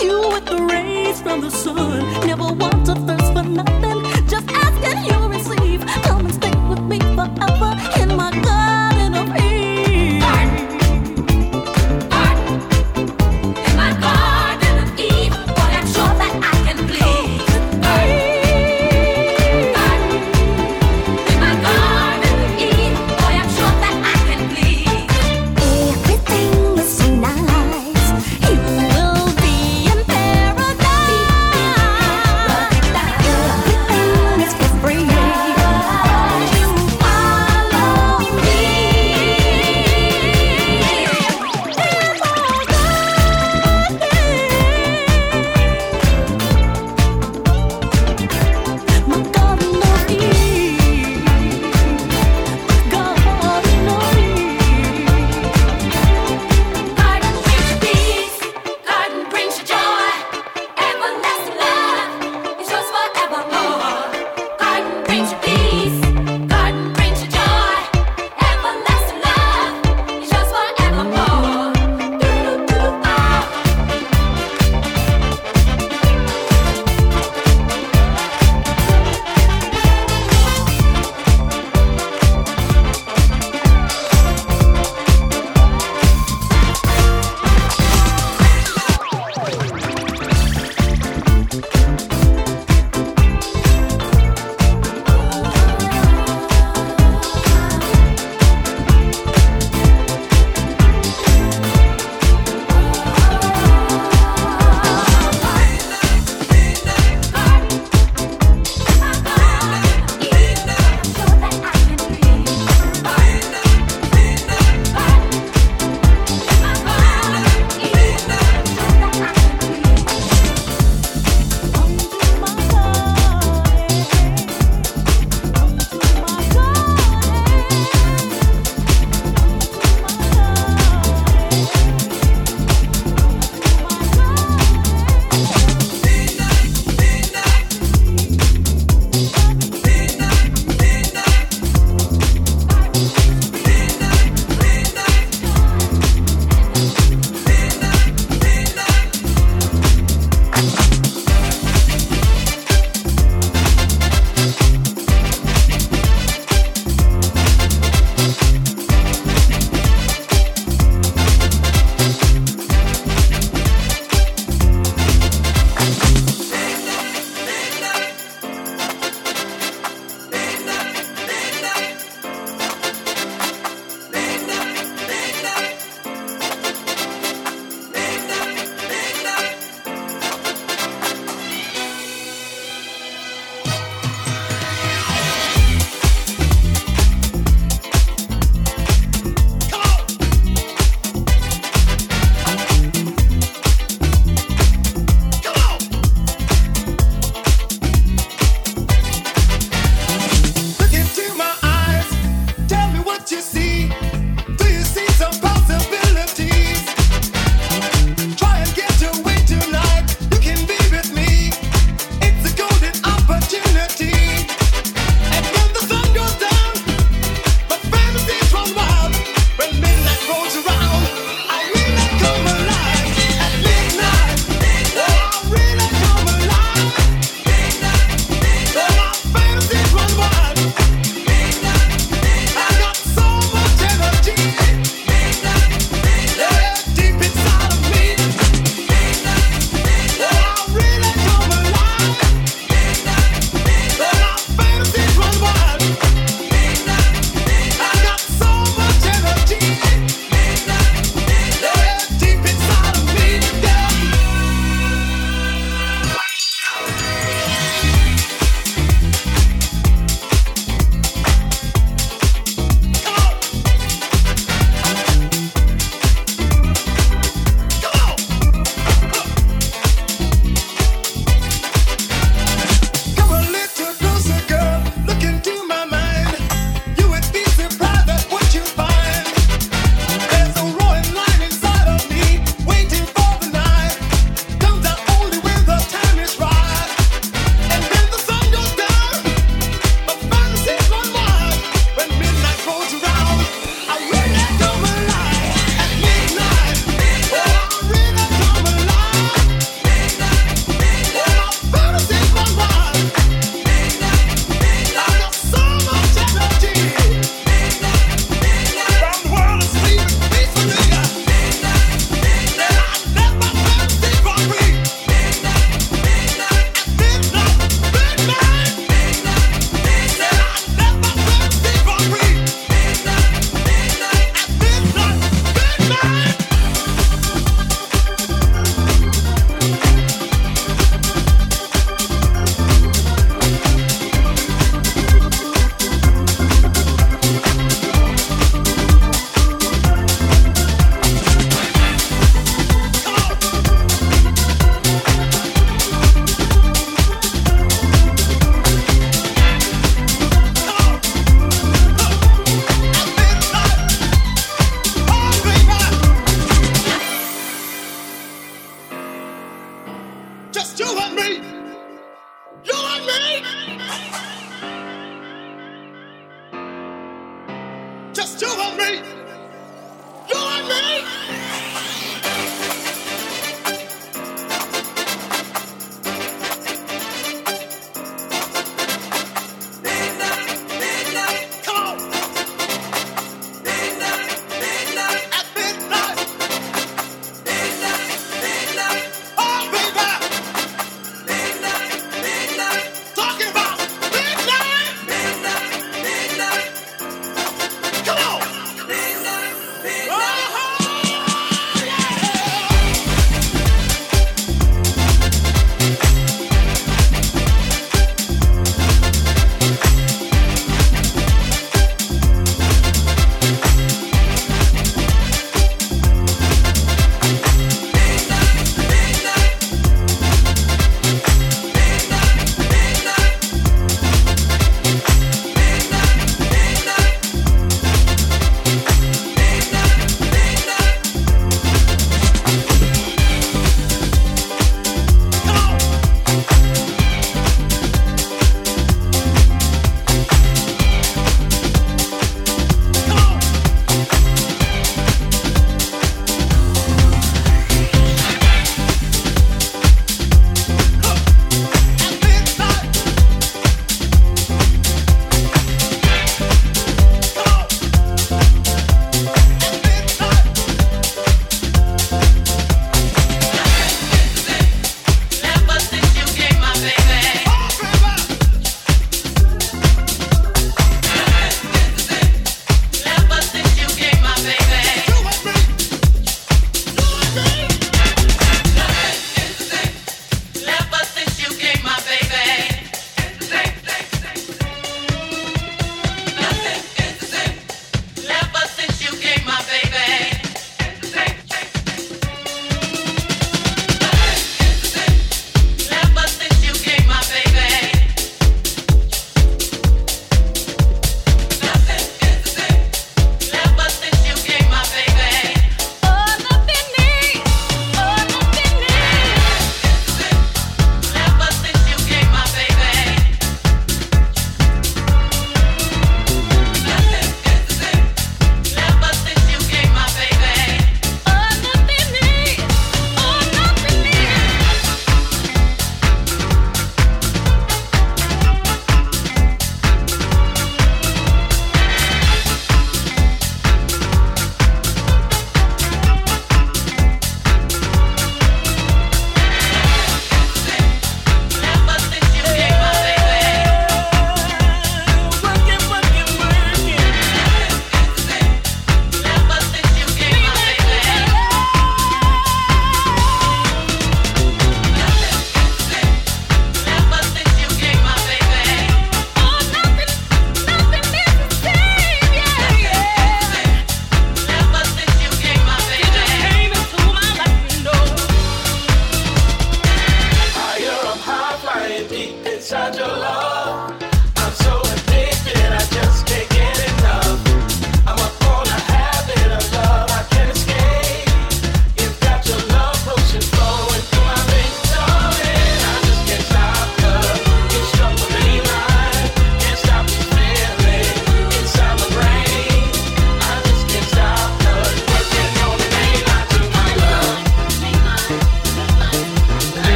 You with the rays from the sun, never want to thirst for nothing.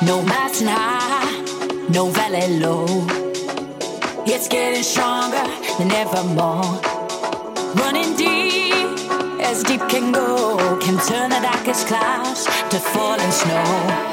No mountain high, no valley low. It's getting stronger than ever more. Running deep, as deep can go, can turn the darkest clouds to falling snow.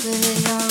They are